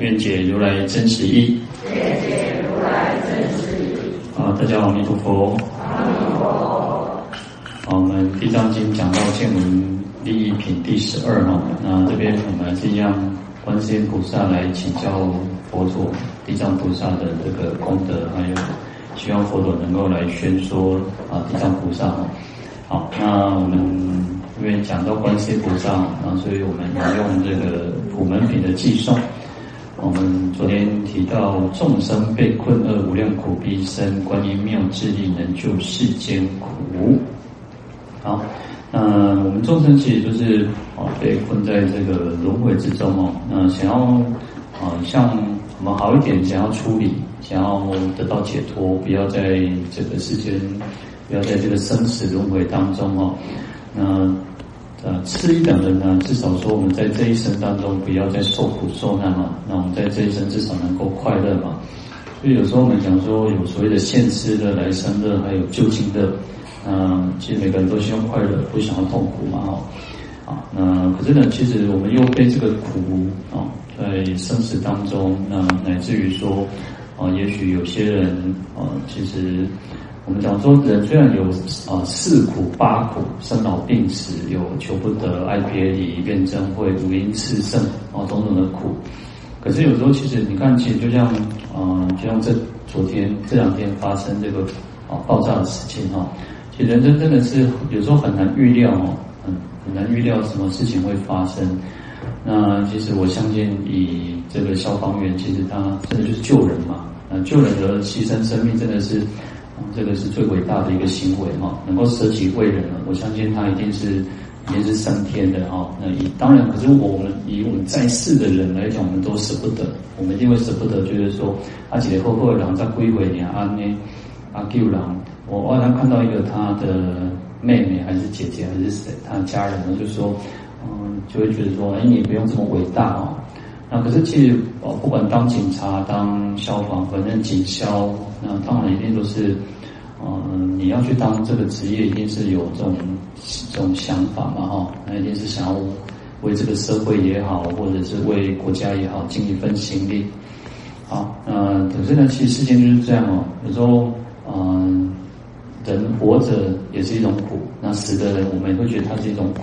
愿解如来真实义。愿解如来真实义。好，大家好，阿弥陀佛。阿弥陀佛。好，我们《地藏经》讲到见闻利益品第十二哈，那这边我们是一样，观世音菩萨来请教佛陀，地藏菩萨的这个功德，还有希望佛陀能够来宣说啊，地藏菩萨哈。好，那我们因为讲到观世音菩萨，啊，所以我们要用这个普门品的偈颂。我们昨天提到众生被困厄，无量苦逼身，观音妙智力能救世间苦。好，那我们众生其实就是啊被困在这个轮回之中哦，那想要啊像我们好一点，想要出离，想要得到解脱，不要在这个世间。不要在这个生死轮回当中哦，那呃次一等的呢，至少说我们在这一生当中不要再受苦受难嘛，那我们在这一生至少能够快乐嘛。所以有时候我们讲说有所谓的现世的、来生的，还有究竟的，嗯，其实每个人都希望快乐，不想要痛苦嘛，哦，啊，那可是呢，其实我们又被这个苦啊，在生死当中，那乃至于说啊，也许有些人啊，其实。我们讲说，人虽然有啊四苦八苦，生老病死，有求不得、爱别离、怨憎会、五阴炽盛啊，种种的苦。可是有时候，其实你看，其实就像嗯，就像这昨天这两天发生这个啊爆炸的事情哈，其实人生真的是有时候很难预料哦，很难预料什么事情会发生。那其实我相信，以这个消防员，其实他真的就是救人嘛，啊，救人的牺牲生命，真的是。这个是最伟大的一个行为哈，能够舍己为人了，我相信他一定是一定是升天的哈。那以当然，可是我们以我们在世的人来讲，我们都舍不得，我们一定会舍不得，就是说，阿姐后后郎在归回你阿呢阿救郎，我偶然看到一个他的妹妹还是姐姐还是谁，他的家人呢，就说，嗯，就会觉得说，哎，你不用这么伟大哦。那可是其实哦，不管当警察、当消防，反正警消，那当然一定都是。嗯，你要去当这个职业，一定是有这种这种想法嘛，哈，那一定是想要为这个社会也好，或者是为国家也好，尽一份心力。好，那可是呢，其实事情就是这样哦。有时候，嗯，人活着也是一种苦，那死的人，我们也会觉得它是一种苦。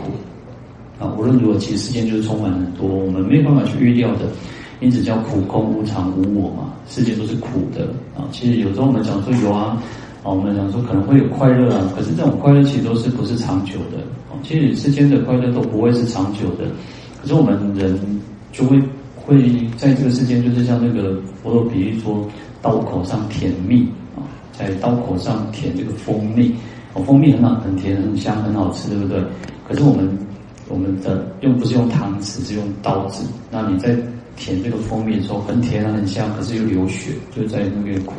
啊，无论如何，其实世间就是充满很多我们没有办法去预料的，因此叫苦空无常无我嘛，世界都是苦的啊。其实有时候我们讲说有啊。啊我们讲说可能会有快乐啊，可是这种快乐其实都是不是长久的。其实世间的快乐都不会是长久的。可是我们人就会会在这个世间，就是像那个佛陀比喻说，刀口上甜蜜啊，在刀口上舔这个蜂蜜，哦，蜂蜜很好，很甜，很香，很好吃，对不对？可是我们我们的用不是用汤匙，是用刀子。那你在舔这个蜂蜜的时候，很甜啊，很香，可是又流血，就在那边苦。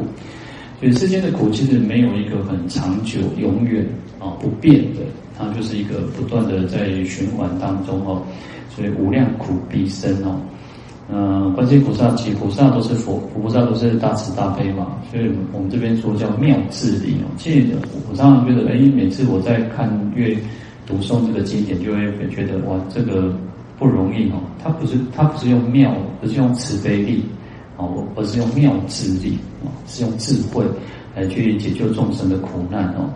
所以世间的苦其实没有一个很长久、永远啊不变的，它就是一个不断的在循环当中哦。所以无量苦逼生哦，嗯，观世音菩萨其实菩萨都是佛，菩萨都是大慈大悲嘛。所以我们这边说叫妙智力哦。其实我常常觉得，哎，每次我在看月读诵这个经典，就会觉得哇，这个不容易哦。它不是，它不是用妙，不是用慈悲力。哦，而是用妙智力，哦，是用智慧来去解救众生的苦难哦，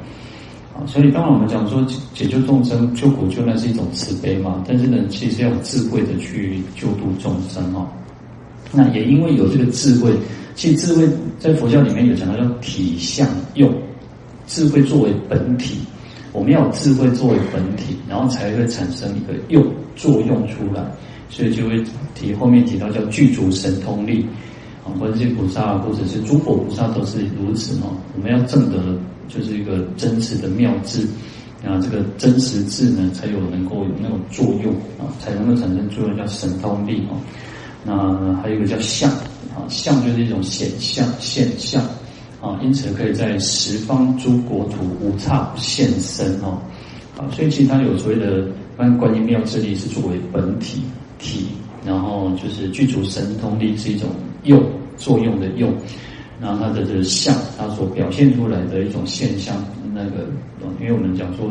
啊，所以当然我们讲说解救众生、救苦救难是一种慈悲嘛，但是呢，其实要智慧的去救度众生哦。那也因为有这个智慧，其实智慧在佛教里面有讲到叫体相用，智慧作为本体，我们要智慧作为本体，然后才会产生一个用作用出来，所以就会提后面提到叫具足神通力。啊，观世音菩萨或者是诸佛菩萨都是如此哦。我们要证得就是一个真实的妙智，啊，这个真实智呢，才有能够有那种作用啊，才能够产生作用，叫神通力哦。那还有一个叫相，啊，相就是一种显相现象啊，因此可以在十方诸国土无刹不现身哦，啊，所以其实它有所谓的，观观音妙智力是作为本体体，然后就是具足神通力是一种用作用的用，然后它的这个相，它所表现出来的一种现象，那个，因为我们讲说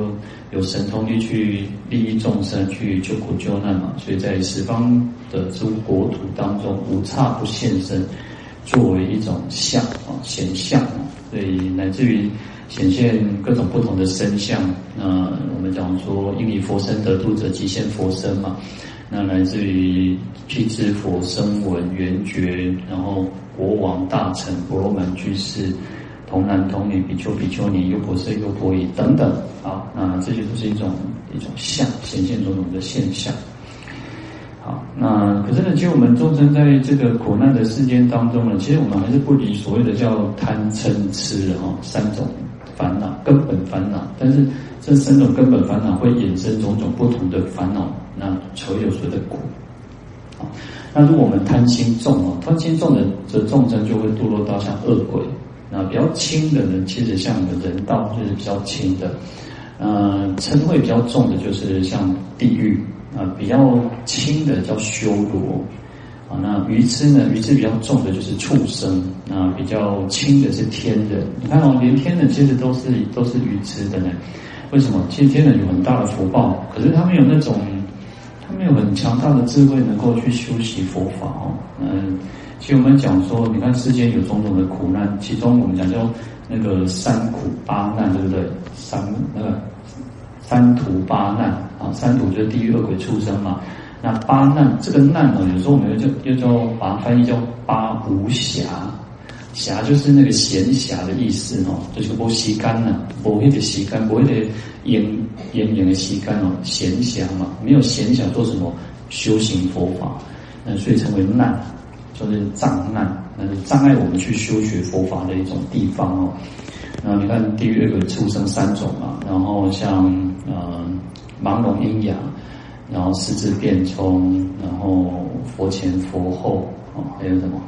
有神通力去利益众生，去救苦救难嘛，所以在十方的诸国土当中无刹不现身，作为一种相啊显相，所以乃至于显现各种不同的身相。那我们讲说因以佛身得度者，即现佛身嘛。那来自于辟支佛、声闻、缘觉，然后国王、大臣、婆罗门居士、童男童女、比丘、比丘尼、优婆塞、优婆夷等等啊，那这些都是一种一种相，显现种种的现象。好，那可是呢，其实我们众生在这个苦难的世间当中呢，其实我们还是不离所谓的叫贪嗔痴哈三种烦恼根本烦恼，但是这三种根本烦恼会衍生种种不同的烦恼。那所有所的苦，啊，那如果我们贪心重哦，贪心重的这众生就会堕落到像恶鬼。那比较轻的呢，其实像我们人道就是比较轻的。呃，嗔会比较重的就是像地狱啊，比较轻的叫修罗啊。那愚痴呢，愚痴比较重的就是畜生啊，比较轻的是天人。你看哦，连天人其实都是都是愚痴的呢。为什么？其实天人有很大的福报，可是他们有那种。他没有很强大的智慧，能够去修习佛法哦。嗯，其实我们讲说，你看世间有种种的苦难，其中我们讲叫那个三苦八难，对不对？三那个三途八难啊，三途就是地狱、恶鬼、畜生嘛。那八难这个难呢，有时候我们又叫又叫把它翻译叫八无暇。暇就是那个闲暇的意思哦，就是无时间呐，无那个时间，无那个闲闲闲的时间哦，闲暇嘛，没有闲暇做什么修行佛法，那所以称为难，就是障难，那是障碍我们去修学佛法的一种地方哦。那你看地狱有畜生三种嘛，然后像呃盲聋阴阳，然后四肢变聪，然后佛前佛后哦，还有什么？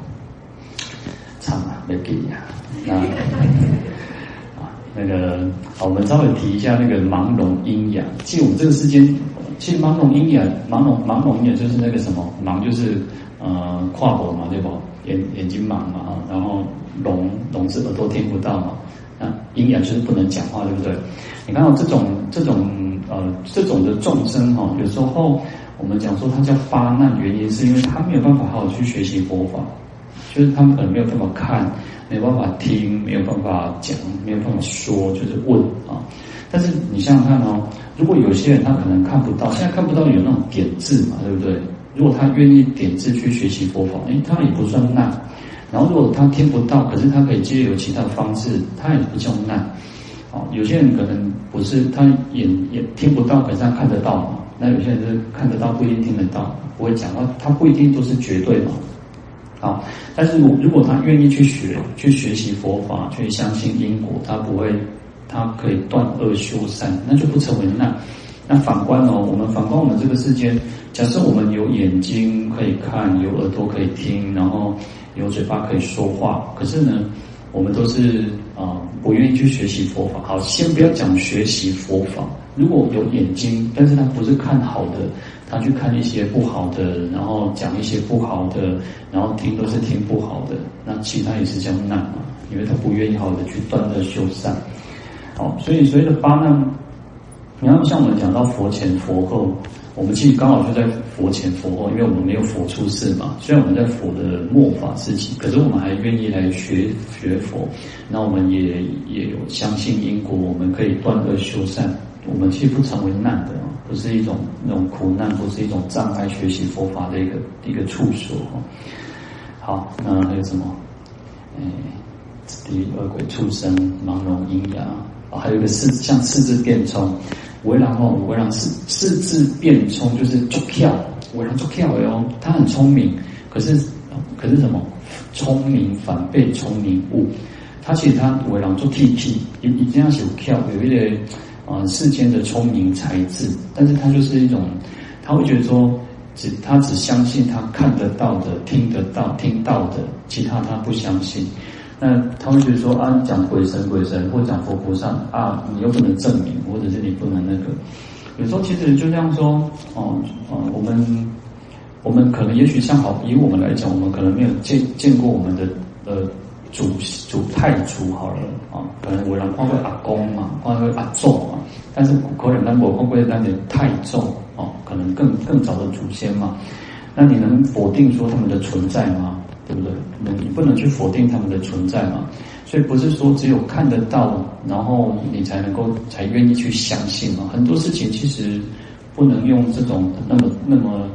唱啊，没给呀，那啊，那个好，我们稍微提一下那个盲聋阴阳。其实我们这个世间，其实盲聋阴阳，盲聋盲聋也就是那个什么盲，就是呃跨脖嘛，对不？眼眼睛盲嘛，然后聋聋是耳朵听不到嘛，那瘖哑就是不能讲话，对不对？你看到这种这种呃这种的众生哈，有时候我们讲说他叫发难，原因是因为他没有办法好好去学习佛法。就是他们可能没有办法看，没有办法听，没有办法讲，没有办法说，就是问啊。但是你想想看哦，如果有些人他可能看不到，现在看不到有那种点字嘛，对不对？如果他愿意点字去学习佛法，诶，他也不算难。然后如果他听不到，可是他可以借由其他的方式，他也不叫难。啊，有些人可能不是他眼也听不到，可是他看得到嘛。那有些人是看得到，不一定听得到，不会讲话，他不一定都是绝对嘛。好，但是如果他愿意去学，去学习佛法，去相信因果，他不会，他可以断恶修善，那就不成为难。那反观哦，我们反观我们这个世间，假设我们有眼睛可以看，有耳朵可以听，然后有嘴巴可以说话，可是呢，我们都是啊，不愿意去学习佛法。好，先不要讲学习佛法，如果有眼睛，但是他不是看好的。他去看一些不好的，然后讲一些不好的，然后听都是听不好的，那其他也是这样难嘛，因为他不愿意好的去断恶修善。好，所以所谓的八难，你要像我们讲到佛前佛后，我们其实刚好就在佛前佛后，因为我们没有佛出世嘛。虽然我们在佛的末法时期，可是我们还愿意来学学佛，那我们也也有相信因果，我们可以断恶修善，我们其实不成为难的。不是一种那种苦难，不是一种障碍学习佛法的一个一个处所。好，那还有什么？哎，第二鬼畜生盲聋瘖哑，还有一个四像四字变聪，为然后为然四四肢变聪就是足巧，为然足巧的哦，他很聪明，可是可是什么？聪明反被聪明误，他其实他为然做 T T，一一定要有跳，有一点。啊，世间的聪明才智，但是他就是一种，他会觉得说，只他只相信他看得到的、听得到、听到的，其他他不相信。那他会觉得说啊，讲鬼神鬼神，或讲佛菩萨啊，你又不能证明，或者是你不能那个。有时候其实就这样说哦，哦，我们我们可能也许像好，以我们来讲，我们可能没有见见过我们的呃祖祖太祖好了啊，可能我让看过阿公嘛，看过阿祖嘛，但是可能那我看过那点太重哦，可能更更早的祖先嘛，那你能否定说他们的存在吗？对不对？那你不能去否定他们的存在嘛，所以不是说只有看得到，然后你才能够才愿意去相信嘛。很多事情其实不能用这种那么那么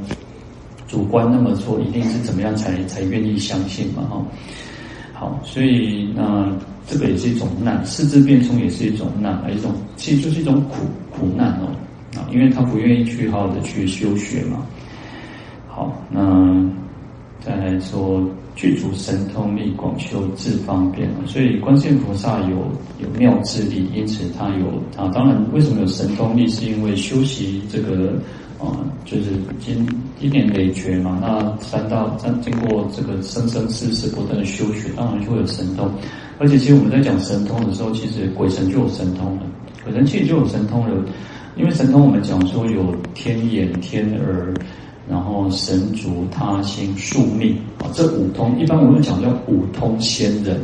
主观，那么说一定是怎么样才才愿意相信嘛？哈，好，所以那这个也是一种难，四肢变通也是一种难，一种其实就是一种苦苦难哦啊，因为他不愿意去好好的去修学嘛。好，那再来说。具足神通力，广修智方便，所以观世音菩萨有有妙智力，因此他有啊。当然，为什么有神通力？是因为修习这个啊，就是经一点累劫嘛。那三道三经过这个生生世世不断的修学，当然就会有神通。而且，其实我们在讲神通的时候，其实鬼神就有神通了，鬼神其实就有神通了。因为神通，我们讲说有天眼、天耳。然后神足他心宿命啊，这五通一般我们讲叫五通仙人，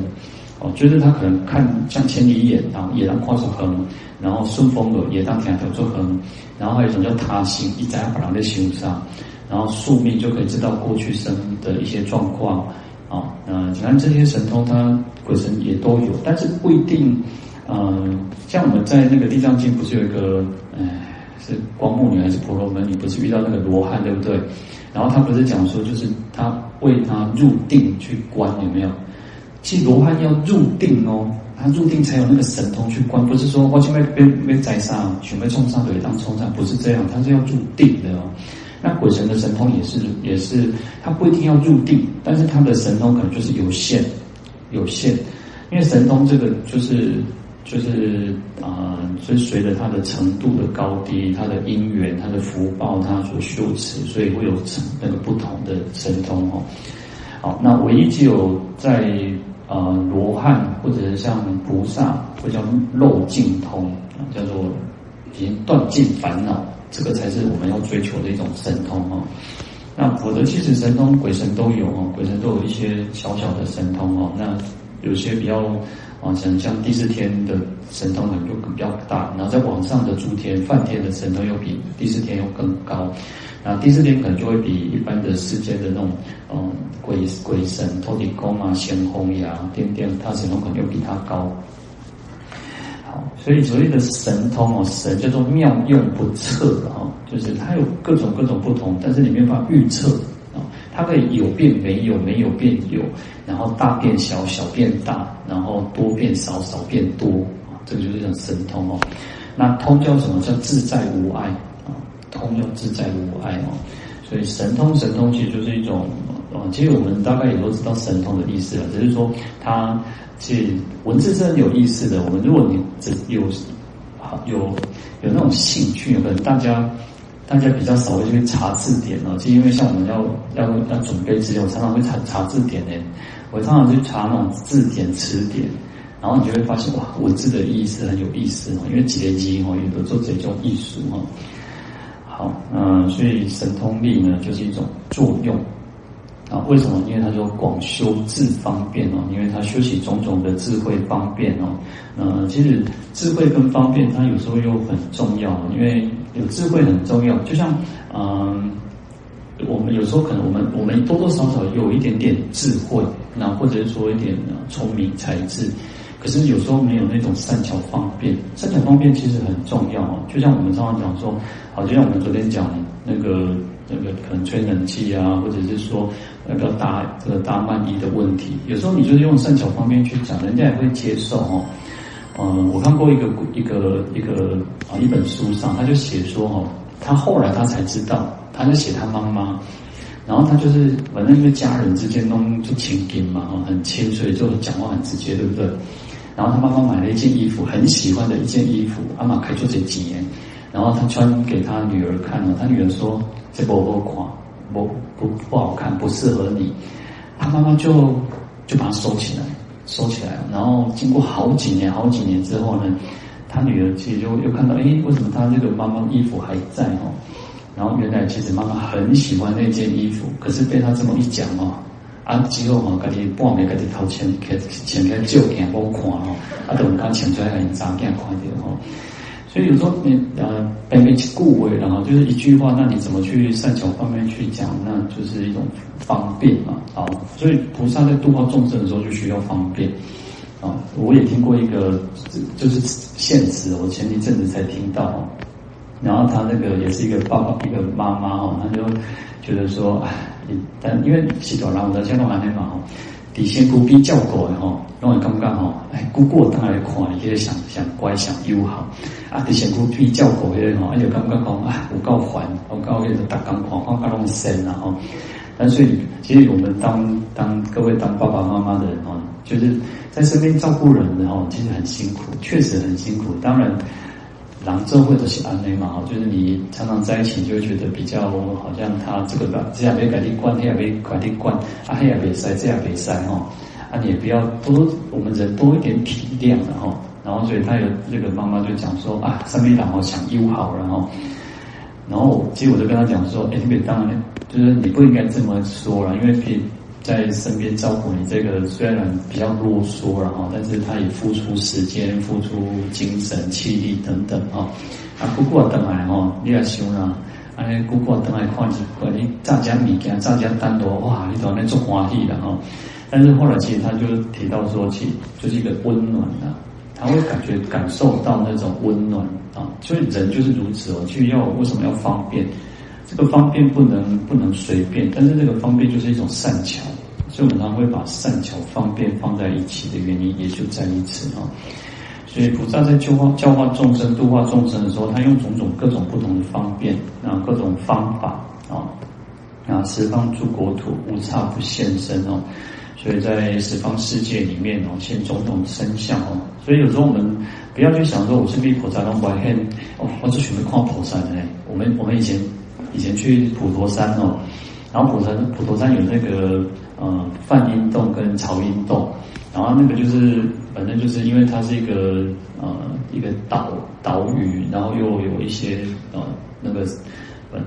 哦，就是他可能看像千里眼啊，也当跨出横，然后顺风耳也当两条做横，然后还有一种叫他心，一在把人在心上，然后宿命就可以知道过去生的一些状况啊，嗯，你看这些神通，他鬼神也都有，但是不一定，嗯，像我们在那个地藏经不是有一个，哎。是光目女还是婆罗门女？不是遇到那个罗汉，对不对？然后他不是讲说，就是他为他入定去观，有没有？其实罗汉要入定哦，他入定才有那个神通去观，不是说我前面被被宰杀，准备冲上腿当冲上，不是这样，他是要入定的哦。那鬼神的神通也是也是，他不一定要入定，但是他的神通可能就是有限，有限，因为神通这个就是。就是啊，所以随着他的程度的高低，他的因缘，他的福报，他所修持，所以会有成那个不同的神通哦。好，那唯一只有在啊罗汉或者是像菩萨，或叫漏尽通，叫做已经断尽烦恼，这个才是我们要追求的一种神通哦。那否则其实神通鬼神都有哦，鬼神都有一些小小的神通哦。那有些比较。啊，像像第四天的神通可能就比较大，然后在往上的诸天、梵天的神通又比第四天又更高，然后第四天可能就会比一般的世间的那种嗯鬼鬼神、托地公啊、仙风呀、电电，他神通可能又比他高。好，所以所谓的神通哦，神叫做妙用不测啊，就是它有各种各种不同，但是你没有办法预测。它可以有变没有，没有变有，然后大变小，小变大，然后多变少，少变多啊，这个就是一种神通哦。那通叫什么？叫自在无碍啊，通叫自在无碍哦。所以神通，神通其实就是一种，呃，其实我们大概也都知道神通的意思了，只是说它其实文字是很有意思的。我们如果你只有有有那种兴趣，可能大家。大家比较少会去查字典哦，就因为像我们要要要准备资料，我常常会查查字典呢。我常常去查那种字典词典，然后你就会发现哇，文字的意思很有意思哦，因为几连击哦，有的做这种艺术哦。好，嗯，所以神通力呢，就是一种作用啊。为什么？因为它说广修智方便哦，因为它修习种种的智慧方便哦。嗯，其实智慧跟方便，它有时候又很重要，因为。有智慧很重要，就像嗯，我们有时候可能我们我们多多少少有一点点智慧，那或者是说一点聪明才智，可是有时候没有那种善巧方便。善巧方便其实很重要哦，就像我们常常讲说，好，就像我们昨天讲那个那个可能吹冷气啊，或者是说那个大这个大曼衣的问题，有时候你就是用善巧方便去讲，人家也会接受哦。嗯，我看过一个一个一个啊一本书上，他就写说哦，他后来他才知道，他就写他妈妈，然后他就是反正因为家人之间都就亲近嘛，很亲，所以就讲话很直接，对不对？然后他妈妈买了一件衣服，很喜欢的一件衣服，阿玛开出这几年，然后他穿给他女儿看了，他女儿说这不好看，不不不好看，不适合你。他妈妈就就把它收起来，收起来。然后经过好几年，好几年之后呢，他女儿其实就又看到，哎，为什么他这个妈妈衣服还在哦？然后原来其实妈妈很喜欢那件衣服，可是被他这么一讲哦，啊，之后哦，家己半夜家己掏钱，开钱开照镜我看哦，啊，等他钱出来给你查镜看到哦。所以有时候你呃，背背起顾为，然后就是一句话，那你怎么去善巧方面去讲？那就是一种方便嘛，啊，所以菩萨在度化众生的时候就需要方便，啊，我也听过一个就是现实，我前一阵子才听到，然后他那个也是一个爸爸一个妈妈哦，他就觉得说，哎，但因为洗澡然后在香港那边嘛，底线不必较过的吼，因为刚刚吼，哎，姑姑当然看，伊个想想乖想友好，啊，底线不必较过的吼，哎就感觉讲啊，有够烦，我够那个打钢矿，我够弄深然后，但所以其实我们当当各位当爸爸妈妈的人哦，就是在身边照顾人的哦，其实很辛苦，确实很辛苦，当然。狼这或者是安内嘛，就是你常常在一起，就会觉得比较好像他这个吧，这样没改的惯，那样没改的惯，啊，那样没塞，这样没塞哈，啊，你也不要多，我们人多一点体谅的哈，然后所以他有这个妈妈就讲说啊，上面党哦想友好，然后，然后其实我就跟他讲说，哎，你别当然就是你不应该这么说了，因为比。在身边照顾你，这个虽然比较啰嗦了哈，但是他也付出时间、付出精神、气力等等哈。啊，姑姑等来哈，你也想啦，啊，姑姑等来看一看你炸家物件、炸家单独哇，你都那做欢喜了哈。但是后来其实他就提到说，其实就是一个温暖的，他会感觉感受到那种温暖啊。所以人就是如此哦，去要为什么要方便？这个方便不能不能随便，但是这个方便就是一种善巧，所以我们常会把善巧方便放在一起的原因也就在于此啊。所以菩萨在教化教化众生、度化众生的时候，他用种种各种不同的方便啊，各种方法啊，啊十方诸国土无差不现身哦。所以在十方世界里面哦，现种种身相哦。所以有时候我们不要去想说，我是弥菩萨，我很哦，我只喜欢看菩萨的。我们我们以前。以前去普陀山哦，然后普陀普陀山有那个呃梵音洞跟潮音洞，然后那个就是反正就是因为它是一个呃一个岛岛屿，然后又有一些呃那个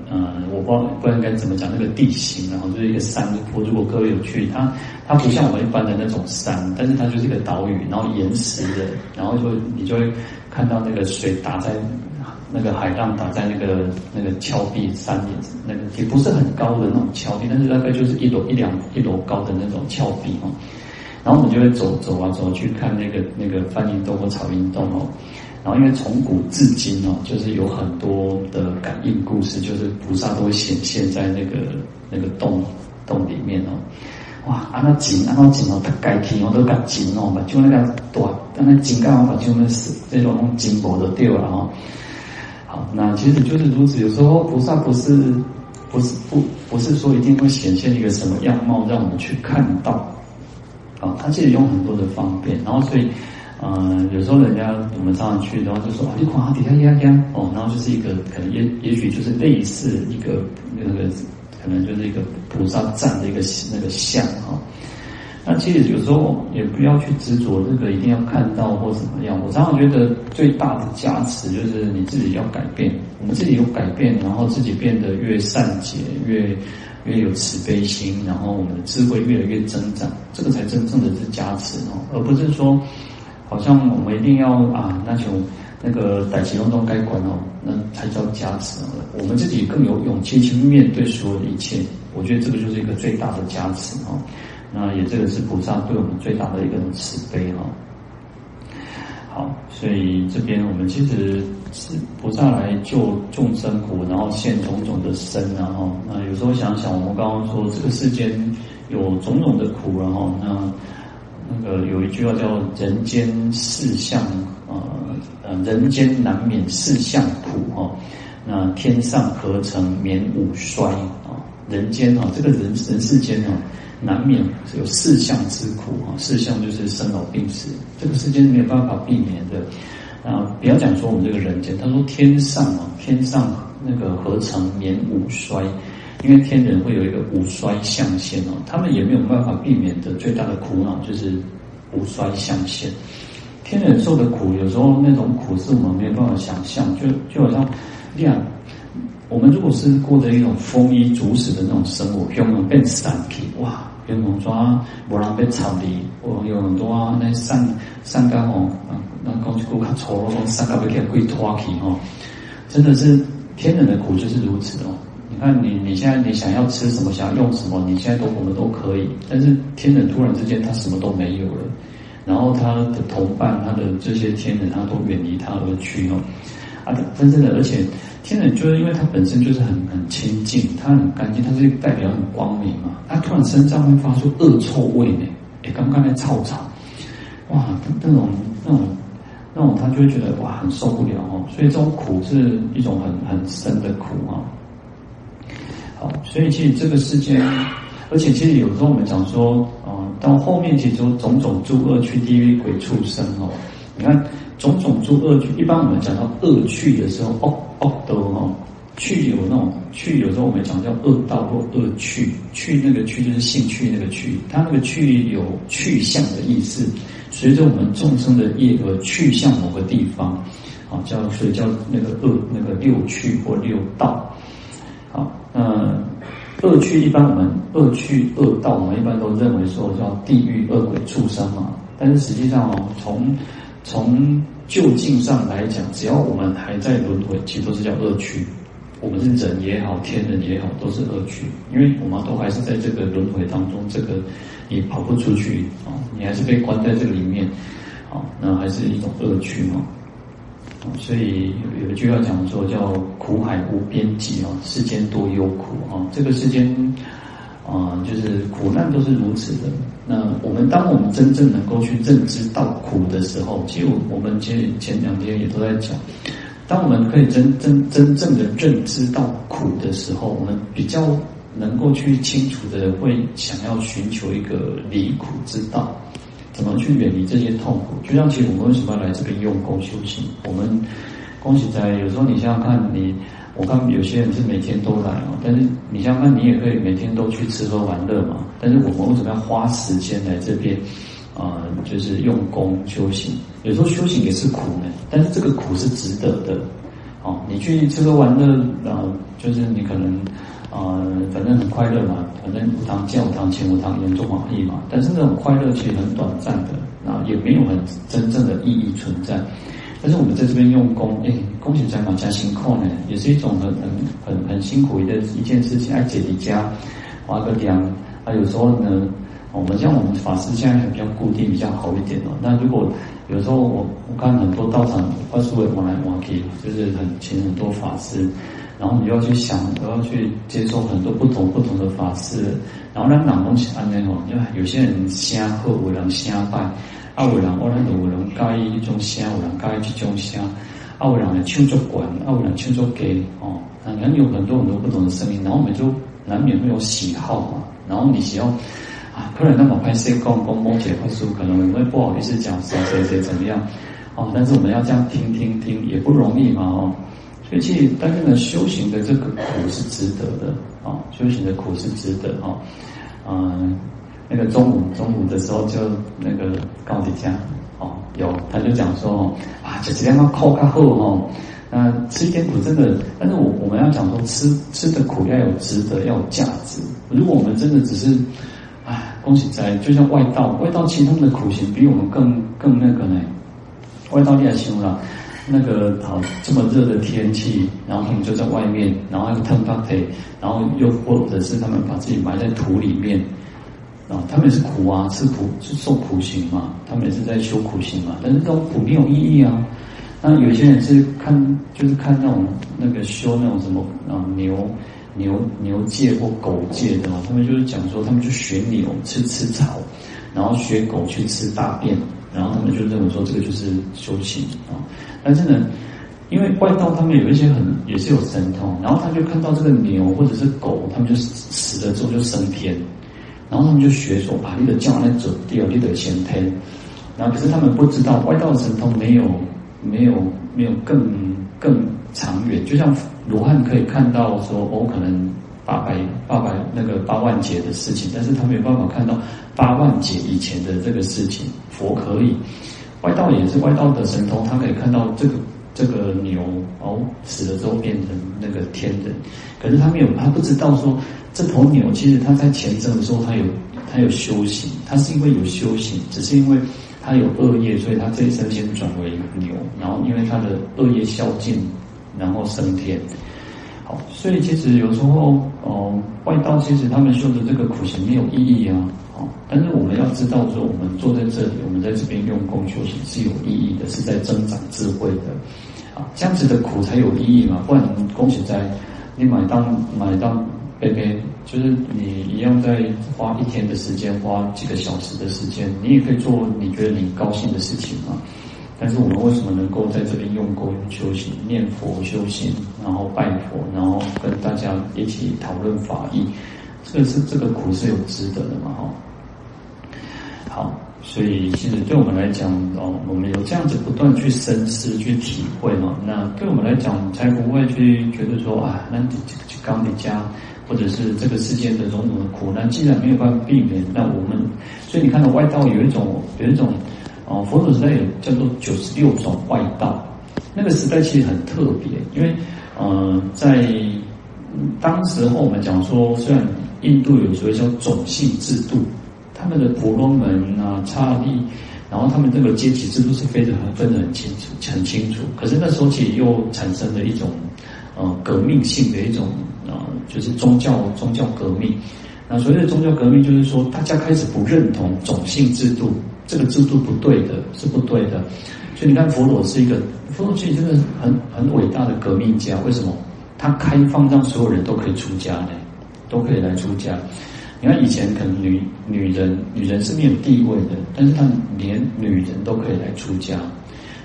呃我不知道不知道应该怎么讲那个地形，然后就是一个山坡。如果各位有去，它它不像我们一般的那种山，但是它就是一个岛屿，然后岩石的，然后就你就会看到那个水打在。那个海浪打在那个那个峭壁山顶，那个也不是很高的那种峭壁，但是大概就是一楼一两一楼高的那种峭壁哦。然后我们就会走走啊走去看那个那个梵音洞或曹音洞哦。然后因为从古至今哦，就是有很多的感应故事，就是菩萨都会显现在那个那个洞洞里面哦。哇，啊那井啊那井哦，它该停哦都该紧哦，把就那个短，但那紧刚好把就那死这种金箔都掉了哦。那其实就是如此，有时候菩萨不是，不是不不是说一定会显现一个什么样貌让我们去看到，啊，他其实用很多的方便，然后所以，嗯、有时候人家我们常常去，然后就说啊，你看底下压压哦，然后就是一个可能也也许就是类似一个那个可能就是一个菩萨站的一个那个像哈。那其实有时候也不要去执着这个一定要看到或怎么样。我常常觉得最大的加持就是你自己要改变，我们自己有改变，然后自己变得越善解，越越有慈悲心，然后我们的智慧越来越增长，这个才真正的是加持哦，而不是说好像我们一定要啊那种那个歹其中该管哦，那才叫加持。我们自己更有勇气去面对所有的一切，我觉得这个就是一个最大的加持哦。那也这个是菩萨对我们最大的一个慈悲哈。好，所以这边我们其实是菩萨来救众生苦，然后现种种的身，然后那有时候想想，我们刚刚说这个世间有种种的苦，然后那那个有一句话叫“人间四相”，呃呃，人间难免四相苦哈。那天上何曾免五衰啊？人间啊，这个人人世间啊。难免是有四相之苦啊，四相就是生老病死，这个世间没有办法避免的。啊，不要讲说我们这个人间，他说天上啊，天上那个何曾免五衰？因为天人会有一个五衰象限哦，他们也没有办法避免的最大的苦恼就是五衰象限。天人受的苦，有时候那种苦是我们没有办法想象，就就好像亮。我们如果是过着一种丰衣足食的那种生活，有没有变散气？哇，有没有说无人被草地？我有很多啊，那散散干哦，那讲句较粗鲁，讲散干被给鬼拖去哦。真的是天人的苦就是如此哦。你看你你现在你想要吃什么，想要用什么，你现在都我们都可以，但是天人突然之间他什么都没有了，然后他的同伴，他的这些天人，他都远离他而去哦。啊，真正的，而且。天人就是因为它本身就是很很清净，它很干净，它是代表很光明嘛。它突然身上会发出恶臭味呢，哎，刚刚在臭场，哇，那种那种那种，他就会觉得哇，很受不了哦。所以这种苦是一种很很深的苦啊。好，所以其实这个世界，而且其实有时候我们讲说，啊、到后面其实种种诸恶趣、地狱、鬼、畜生哦，你看种种诸恶趣，一般我们讲到恶趣的时候，哦。恶道哦，趣有那种趣，有时候我们讲叫恶道或恶趣，趣那个趣就是兴趣那个趣，它那个趣有去向的意思，随着我们众生的业而去向某个地方，啊，叫所以叫那个恶那个六趣或六道，好，那恶趣一般我们恶趣恶道，我们一般都认为说叫地狱恶鬼畜生嘛，但是实际上哦，从从就近上来讲，只要我们还在轮回，其实都是叫恶趣。我们是人也好，天人也好，都是恶趣，因为我们都还是在这个轮回当中，这个你跑不出去啊，你还是被关在这个里面啊，那还是一种恶趣嘛。所以有一句话讲说叫苦海无边际啊，世间多忧苦啊，这个世间。啊，就是苦难都是如此的。那我们当我们真正能够去认知到苦的时候，其实我们其实前两天也都在讲，当我们可以真真真正的认知到苦的时候，我们比较能够去清楚的会想要寻求一个离苦之道，怎么去远离这些痛苦。就像其实我们为什么要来这边用功修行？我们恭喜在有时候你想想看你。我看有些人是每天都来哦，但是你想想看，你也可以每天都去吃喝玩乐嘛。但是我们为什么要花时间来这边啊、就是用功修行。有时候修行也是苦呢，但是这个苦是值得的。哦，你去吃喝玩乐啊，就是你可能啊、反正很快乐嘛，反正无糖见无糖钱无糖盐中华意嘛。但是那种快乐其实很短暂的，啊，也没有很真正的意义存在。但是我们在这边用功，哎，恭喜加马加辛苦呢，也是一种很很很很辛苦的一件事情。爱姐弟家挖个梁，啊，有时候呢，我们像我们法师现在还比较固定，比较好一点哦。那如果有时候我我看很多道场，法师会往来往去，就是很请很多法师，然后你要去想，都要去接受很多不同不同的法师，然后呢，哪东西安呢？哦，因为有些人瞎喝，有人瞎拜。啊，有人，我那有人介意一种声，有人介意一种声。啊，有人的唱作管，啊，有人唱作给哦，可能有很多很多不同的声音，然后我们就难免会有喜好嘛。然后你喜好啊，客人那么拍摄讲讲某些话术，可能我们会不好意思讲谁谁谁怎么样哦。但是我们要这样听听听，也不容易嘛哦。所以其实，但是呢，修行的这个苦是值得的啊、哦，修行的苦是值得啊，嗯。那个中午中午的时候就那个告底家哦，有他就讲说啊，这几天要扣个后哦，那吃一点苦真的，但是我我们要讲说吃吃的苦要有值得，要有价值。如果我们真的只是啊，恭喜在就像外道，外道其实他们的苦行比我们更更那个呢，外道厉害行了，那个好这么热的天气，然后他们就在外面，然后又烫发腿，然后又或者是他们把自己埋在土里面。啊，他们也是苦啊，吃苦是受苦行嘛，他们也是在修苦行嘛。但是这种苦没有意义啊。那有些人是看，就是看那种那个修那种什么啊牛牛牛界或狗界的嘛，他们就是讲说，他们就学牛吃吃草，然后学狗去吃大便，然后他们就认为说这个就是修行啊。但是呢，因为外道他们有一些很也是有神通，然后他就看到这个牛或者是狗，他们就死了之后就升天。然后他们就学说啊，你的将来走掉，你的前天。然后可是他们不知道，外道神通没有没有没有更更长远。就像罗汉可以看到说，哦，可能八百八百那个八万劫的事情，但是他没有办法看到八万劫以前的这个事情。佛可以，外道也是外道的神通，他可以看到这个这个牛哦死了之后变成那个天人，可是他没有，他不知道说这头牛其实他在前生的时候他有他有修行，他是因为有修行，只是因为他有恶业，所以他这一生先转为牛，然后因为他的恶业消尽，然后升天。好，所以其实有时候，哦，外道其实他们修的这个苦行没有意义啊，但是我们要知道说，我们坐在这里，我们在这边用功修行是有意义的，是在增长智慧的，啊，这样子的苦才有意义嘛，不然恭喜在你买当买当杯杯，就是你一样在花一天的时间，花几个小时的时间，你也可以做你觉得你高兴的事情嘛。但是我们为什么能够在这边用功修行、念佛修行，然后拜佛，然后跟大家一起讨论法义？这个是这个苦是有值得的嘛？哈。好，所以其实对我们来讲，哦，我们有这样子不断去深思、去体会嘛。那对我们来讲，才不会去觉得说啊，那这个去刚你家，或者是这个世界的种种的苦难，既然没有办法避免，那我们，所以你看到外道有一种有一种。哦，佛祖时代有叫做九十六种外道，那个时代其实很特别，因为呃，在当时候我们讲说，虽然印度有所谓叫种姓制度，他们的婆罗门啊、刹利，然后他们这个阶级制度是非常分得很清楚、很清楚。可是那时候其实又产生了一种呃革命性的一种呃，就是宗教宗教革命。那所谓的宗教革命，就是说大家开始不认同种姓制度。这个制度不对的，是不对的。所以你看，佛陀是一个，佛陀其实真的很很伟大的革命家。为什么？他开放让所有人都可以出家呢？都可以来出家。你看以前可能女女人女人是没有地位的，但是她连女人都可以来出家。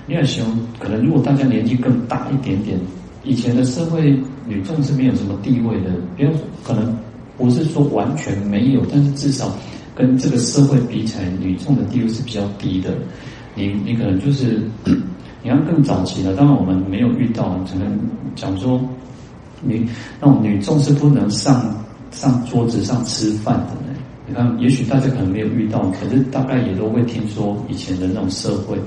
你看，想可能如果大家年纪更大一点点，以前的社会女众是没有什么地位的。比如，可能不是说完全没有，但是至少。跟这个社会比起来，女众的地位是比较低的。你你可能就是，你看更早期的。当然我们没有遇到，可能讲说，女那种女众是不能上上桌子上吃饭的呢。你看，也许大家可能没有遇到，可是大概也都会听说以前的那种社会。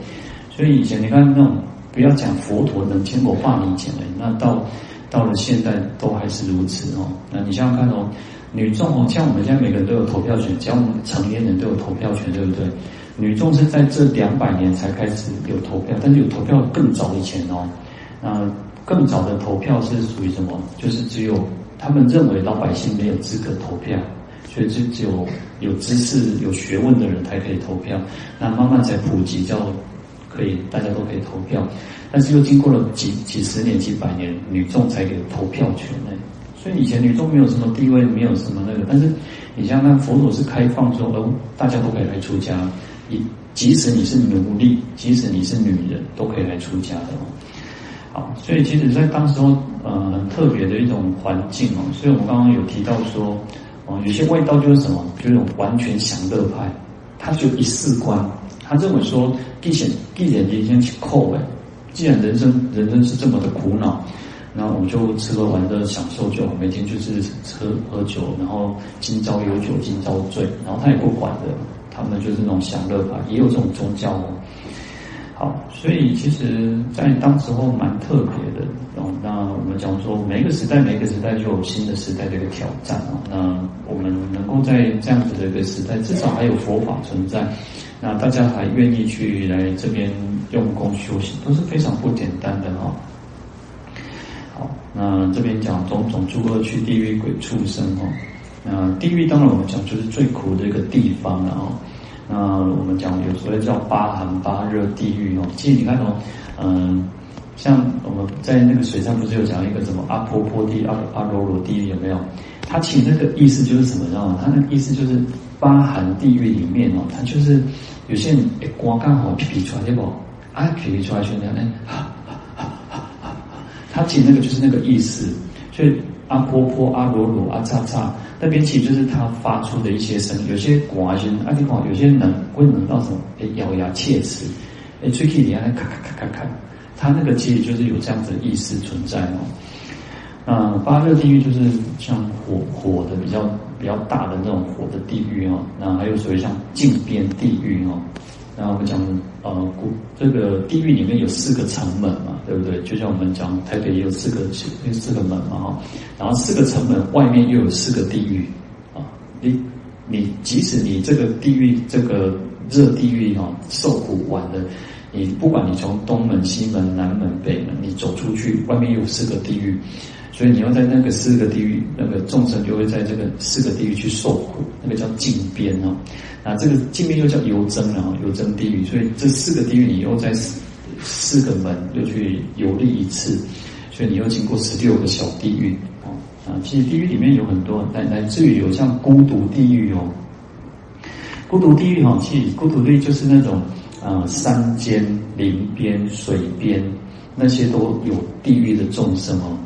所以以前你看那种，不要讲佛陀能千国化以前的，那到到了现在都还是如此哦。那你想想看哦。女众哦，像我们现在每个人都有投票权，只要我们成年人都有投票权，对不对？女众是在这两百年才开始有投票，但是有投票更早以前哦。那更早的投票是属于什么？就是只有他们认为老百姓没有资格投票，所以就只有有知识、有学问的人才可以投票。那慢慢才普及，叫可以大家都可以投票。但是又经过了几几十年、几百年，女众才给投票权呢。所以以前女众没有什么地位，没有什么那个，但是你像那佛陀是开放说，哦，大家都可以来出家，你即使你是奴隶，即使你是女人，都可以来出家的哦。好，所以其实，在当时候，呃，很特别的一种环境哦。所以我们刚刚有提到说，哦，有些外道就是什么，就是完全享乐派，他就一世观，他认为说，既然既然人生是苦的，既然人生人生是这么的苦恼。那我们就吃喝玩乐享受就好，每天就是喝喝酒，然后今朝有酒今朝醉，然后他也不管的，他们就是那种享乐派，也有这种宗教哦。所以其实，在当时候蛮特别的。那我们讲说，每一个时代，每一个时代就有新的时代的一个挑战哦。那我们能够在这样子的一个时代，至少还有佛法存在，那大家还愿意去来这边用功修行，都是非常不简单的哈。好那这边讲种种诸恶趣、地狱鬼畜生哦。那地狱当然我们讲就是最苦的一个地方了哦。那我们讲有所谓叫八寒八热地狱哦。其实你看哦，嗯，像我们在那个水上不是有讲一个什么阿婆婆地、阿阿罗罗地狱有没有？它其实那个意思就是什么？知道吗？它那个意思就是八寒地狱里面哦，它就是有些人光刚好皮皮出来结果？啊皮皮出来就那样呢。他其实那个就是那个意思，所以阿婆婆、阿罗罗、阿叉叉那边其实就是他发出的一些声音，有些寡声，阿地方有些能会能到什么？哎，咬牙切齿，哎，吹气里啊，咔咔咔咔咔，他那个其实就是有这样子的意思存在哦。那八热地狱就是像火火的比较比较大的那种火的地狱哦。那还有所谓像禁边地狱哦。那我们讲呃，古这个地狱里面有四个城门嘛，对不对？就像我们讲台北也有四个四四个门嘛哈。然后四个城门外面又有四个地狱啊。你你即使你这个地狱这个热地狱哈受苦完了，你不管你从东门、西门、南门、北门，你走出去，外面有四个地狱。所以你要在那个四个地狱，那个众生就会在这个四个地狱去受苦，那个叫禁边哦。那这个禁边又叫游增啊，游增地狱。所以这四个地狱你又在四个门又去游历一次，所以你又经过十六个小地狱啊。啊，其实地狱里面有很多，来来自于有像孤独地狱哦。孤独地狱哈，其实孤独地狱就是那种啊、山间、林边、水边那些都有地狱的众生哦。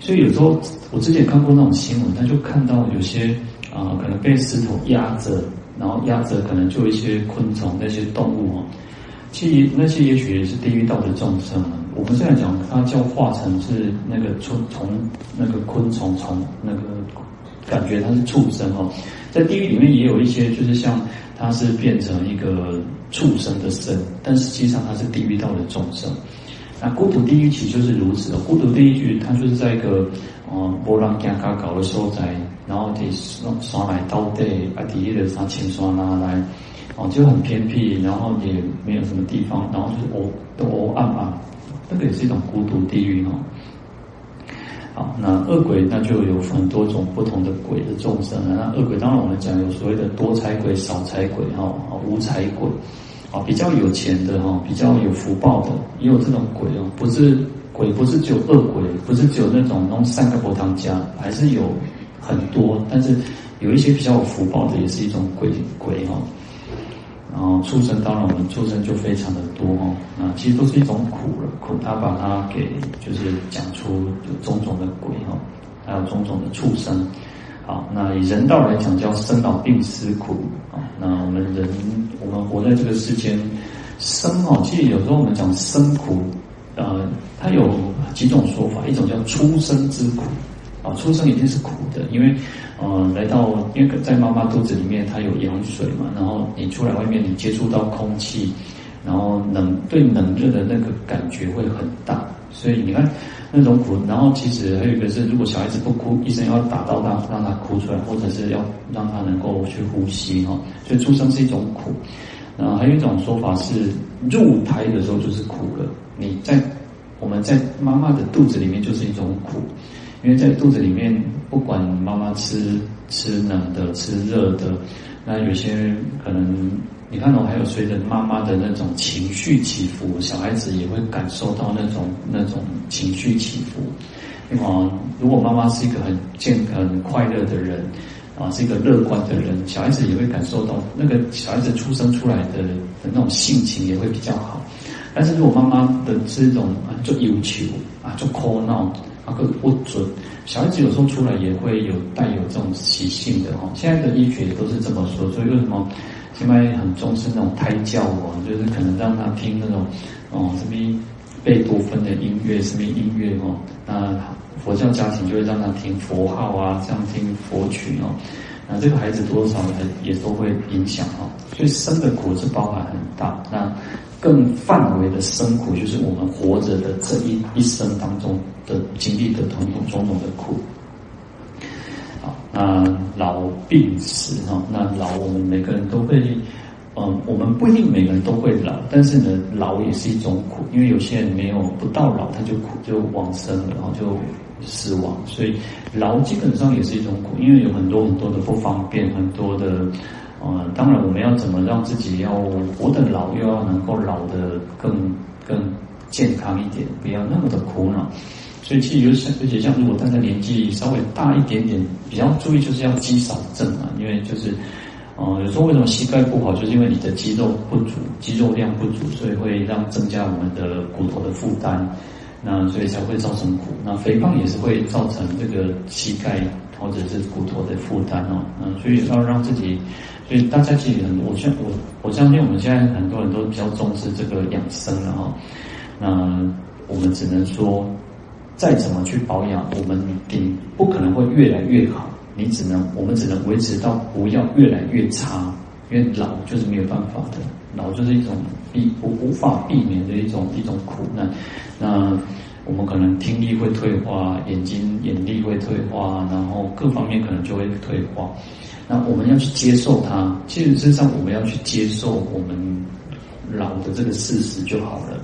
所以有时候我之前看过那种新闻，他就看到有些啊、可能被石头压着，然后压着可能就一些昆虫、那些动物哦。其那些也许也是地狱道的众生啊。我们现在讲，它叫化成是那个从从那个昆虫从那个感觉它是畜生哦，在地狱里面也有一些，就是像它是变成一个畜生的身，但实际上它是地狱道的众生。那孤独地狱其实就是如此的，孤独地狱它就是在一个，呃，波浪加嘎搞的所在，然后得刷刷来倒地，啊，底下的啥清刷拿来，哦，就很偏僻，然后也没有什么地方，然后就是哦，都哦暗嘛，那个也是一种孤独地狱哦。好，那恶鬼那就有很多种不同的鬼的众生，那恶鬼当然我们讲有所谓的多财鬼、少财鬼哈，无财鬼。啊，比较有钱的哈，比较有福报的，也有这种鬼哦。不是鬼，不是只有恶鬼，不是只有那种弄三个佛堂家，还是有很多。但是有一些比较有福报的，也是一种鬼鬼哈。然后畜生，当然我们畜生就非常的多哦，那，其实都是一种苦了，苦他把它给就是讲出有种种的鬼哦，还有种种的畜生。好，那以人道来讲，叫生老病死苦啊。那我们人，我们活在这个世间，生哦，其实有时候我们讲生苦，呃，它有几种说法，一种叫出生之苦啊，出生一定是苦的，因为呃，来到因为在妈妈肚子里面，它有羊水嘛，然后你出来外面，你接触到空气，然后冷对冷热的那个感觉会很大，所以你看。那种苦，然后其实还有一个是，如果小孩子不哭，医生要打到他让他哭出来，或者是要让他能够去呼吸哈。所以出生是一种苦。然后，还有一种说法是，入胎的时候就是苦了。你在我们在妈妈的肚子里面就是一种苦，因为在肚子里面，不管妈妈吃吃冷的、吃热的，那有些可能。你看到还有随着妈妈的那种情绪起伏，小孩子也会感受到那种那种情绪起伏。那么，如果妈妈是一个很健康、很快乐的人，啊，是一个乐观的人，小孩子也会感受到那个小孩子出生出来的那种性情也会比较好。但是如果妈妈的这种啊，就要求啊，就哭闹啊，个不准，小孩子有时候出来也会有带有这种习性的哈。现在的医学也都是这么说，所以为什么？现在很重视那种胎教哦，就是可能让他听那种哦什么贝多芬的音乐，什么音乐哦。那佛教家庭就会让他听佛号啊，这样听佛曲哦。那这个孩子多少少也都会影响哦。所以生的苦是包含很大，那更范围的生苦就是我们活着的这一一生当中的经历的种种种种的苦。啊，老病死哈，那老我们每个人都会，嗯，我们不一定每个人都会老，但是呢，老也是一种苦，因为有些人没有不到老他就苦就往生了，然后就死亡，所以老基本上也是一种苦，因为有很多很多的不方便，很多的，嗯，当然我们要怎么让自己要活得老，又要能够老得更更健康一点，不要那么的苦恼。所以其实有像，而且像如果大家年纪稍微大一点点，比较注意就是要肌少症啊，因为就是，呃，有时候为什么膝盖不好，就是因为你的肌肉不足，肌肉量不足，所以会让增加我们的骨头的负担，那所以才会造成骨。那肥胖也是会造成这个膝盖或者是骨头的负担哦，嗯，所以要让自己，所以大家其实，我相我我相信我们现在很多人都比较重视这个养生了哈，那我们只能说。再怎么去保养，我们顶不可能会越来越好，你只能我们只能维持到不要越来越差，因为老就是没有办法的，老就是一种避无无法避免的一种一种苦难。那我们可能听力会退化，眼睛眼力会退化，然后各方面可能就会退化。那我们要去接受它，其实实际上我们要去接受我们老的这个事实就好了。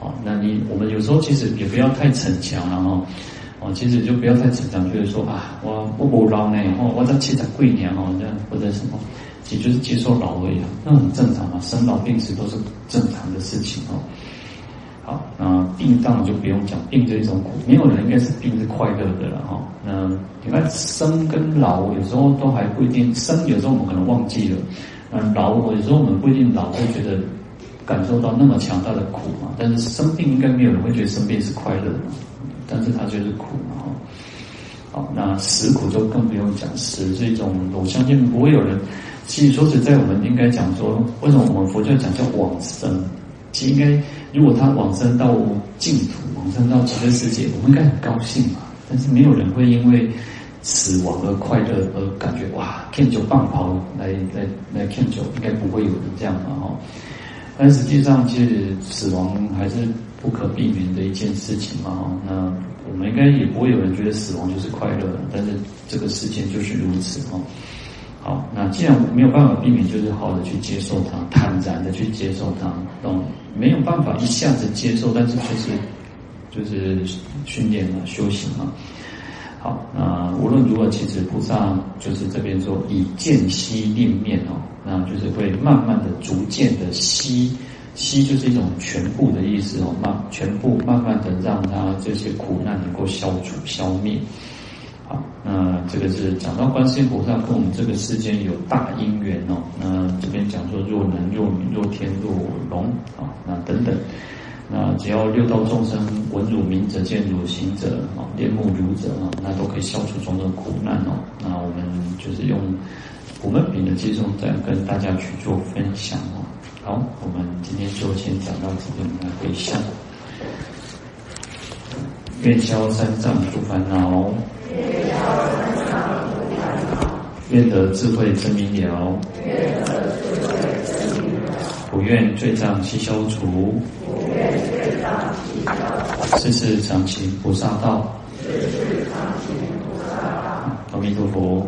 啊，那你我们有时候其实也不要太逞强了哈。哦，其实就不要太逞强，就是说啊，我我不老呢，哦，我在七十贵年哦，这样或者什么，其实就是接受老而已，那很正常嘛，生老病死都是正常的事情哦。好，那病当就不用讲，病这一种苦，没有人应该是病是快乐的了哈。那你看生跟老有时候都还不一定，生有时候我们可能忘记了，那老有时候我们不一定老会觉得感受到那么强大的苦嘛。但是生病应该没有人会觉得生病是快乐的，但是它就是苦嘛哈。好，那死苦就更不用讲，死是一种，我相信不会有人。其实说实在，我们应该讲说，为什么我们佛教讲叫往生？其实应该，如果他往生到净土，往生到极乐世界，我们应该很高兴嘛。但是没有人会因为死亡而快乐，而感觉哇，天酒棒跑来来来天酒，应该不会有人这样嘛哈。但实际上，其实死亡还是不可避免的一件事情嘛哈。那我们应该也不会有人觉得死亡就是快乐，但是这个世界就是如此哈。好，那既然没有办法避免，就是好好的去接受它，坦然的去接受它，懂？没有办法一下子接受，但是就是就是训练嘛，修行嘛。好，那无论如何，其实菩萨就是这边说以渐息令面哦，那就是会慢慢的、逐渐的息，息就是一种全部的意思哦，慢全部慢慢的让他这些苦难能够消除、消灭。好，那这个是讲到观世音菩萨跟我们这个世间有大因缘哦。那这边讲说若人若女若天若龙啊，那等等，那只要六道众生闻汝名者、见汝行者啊、恋慕汝者啊，那都可以消除种种苦难哦。那我们就是用我们品的偈颂在跟大家去做分享哦。好，我们今天就先讲到这边，来回向。愿消三障诸烦恼。愿得智慧真明了，不愿罪障悉消除，世世常行菩萨道。阿弥陀佛。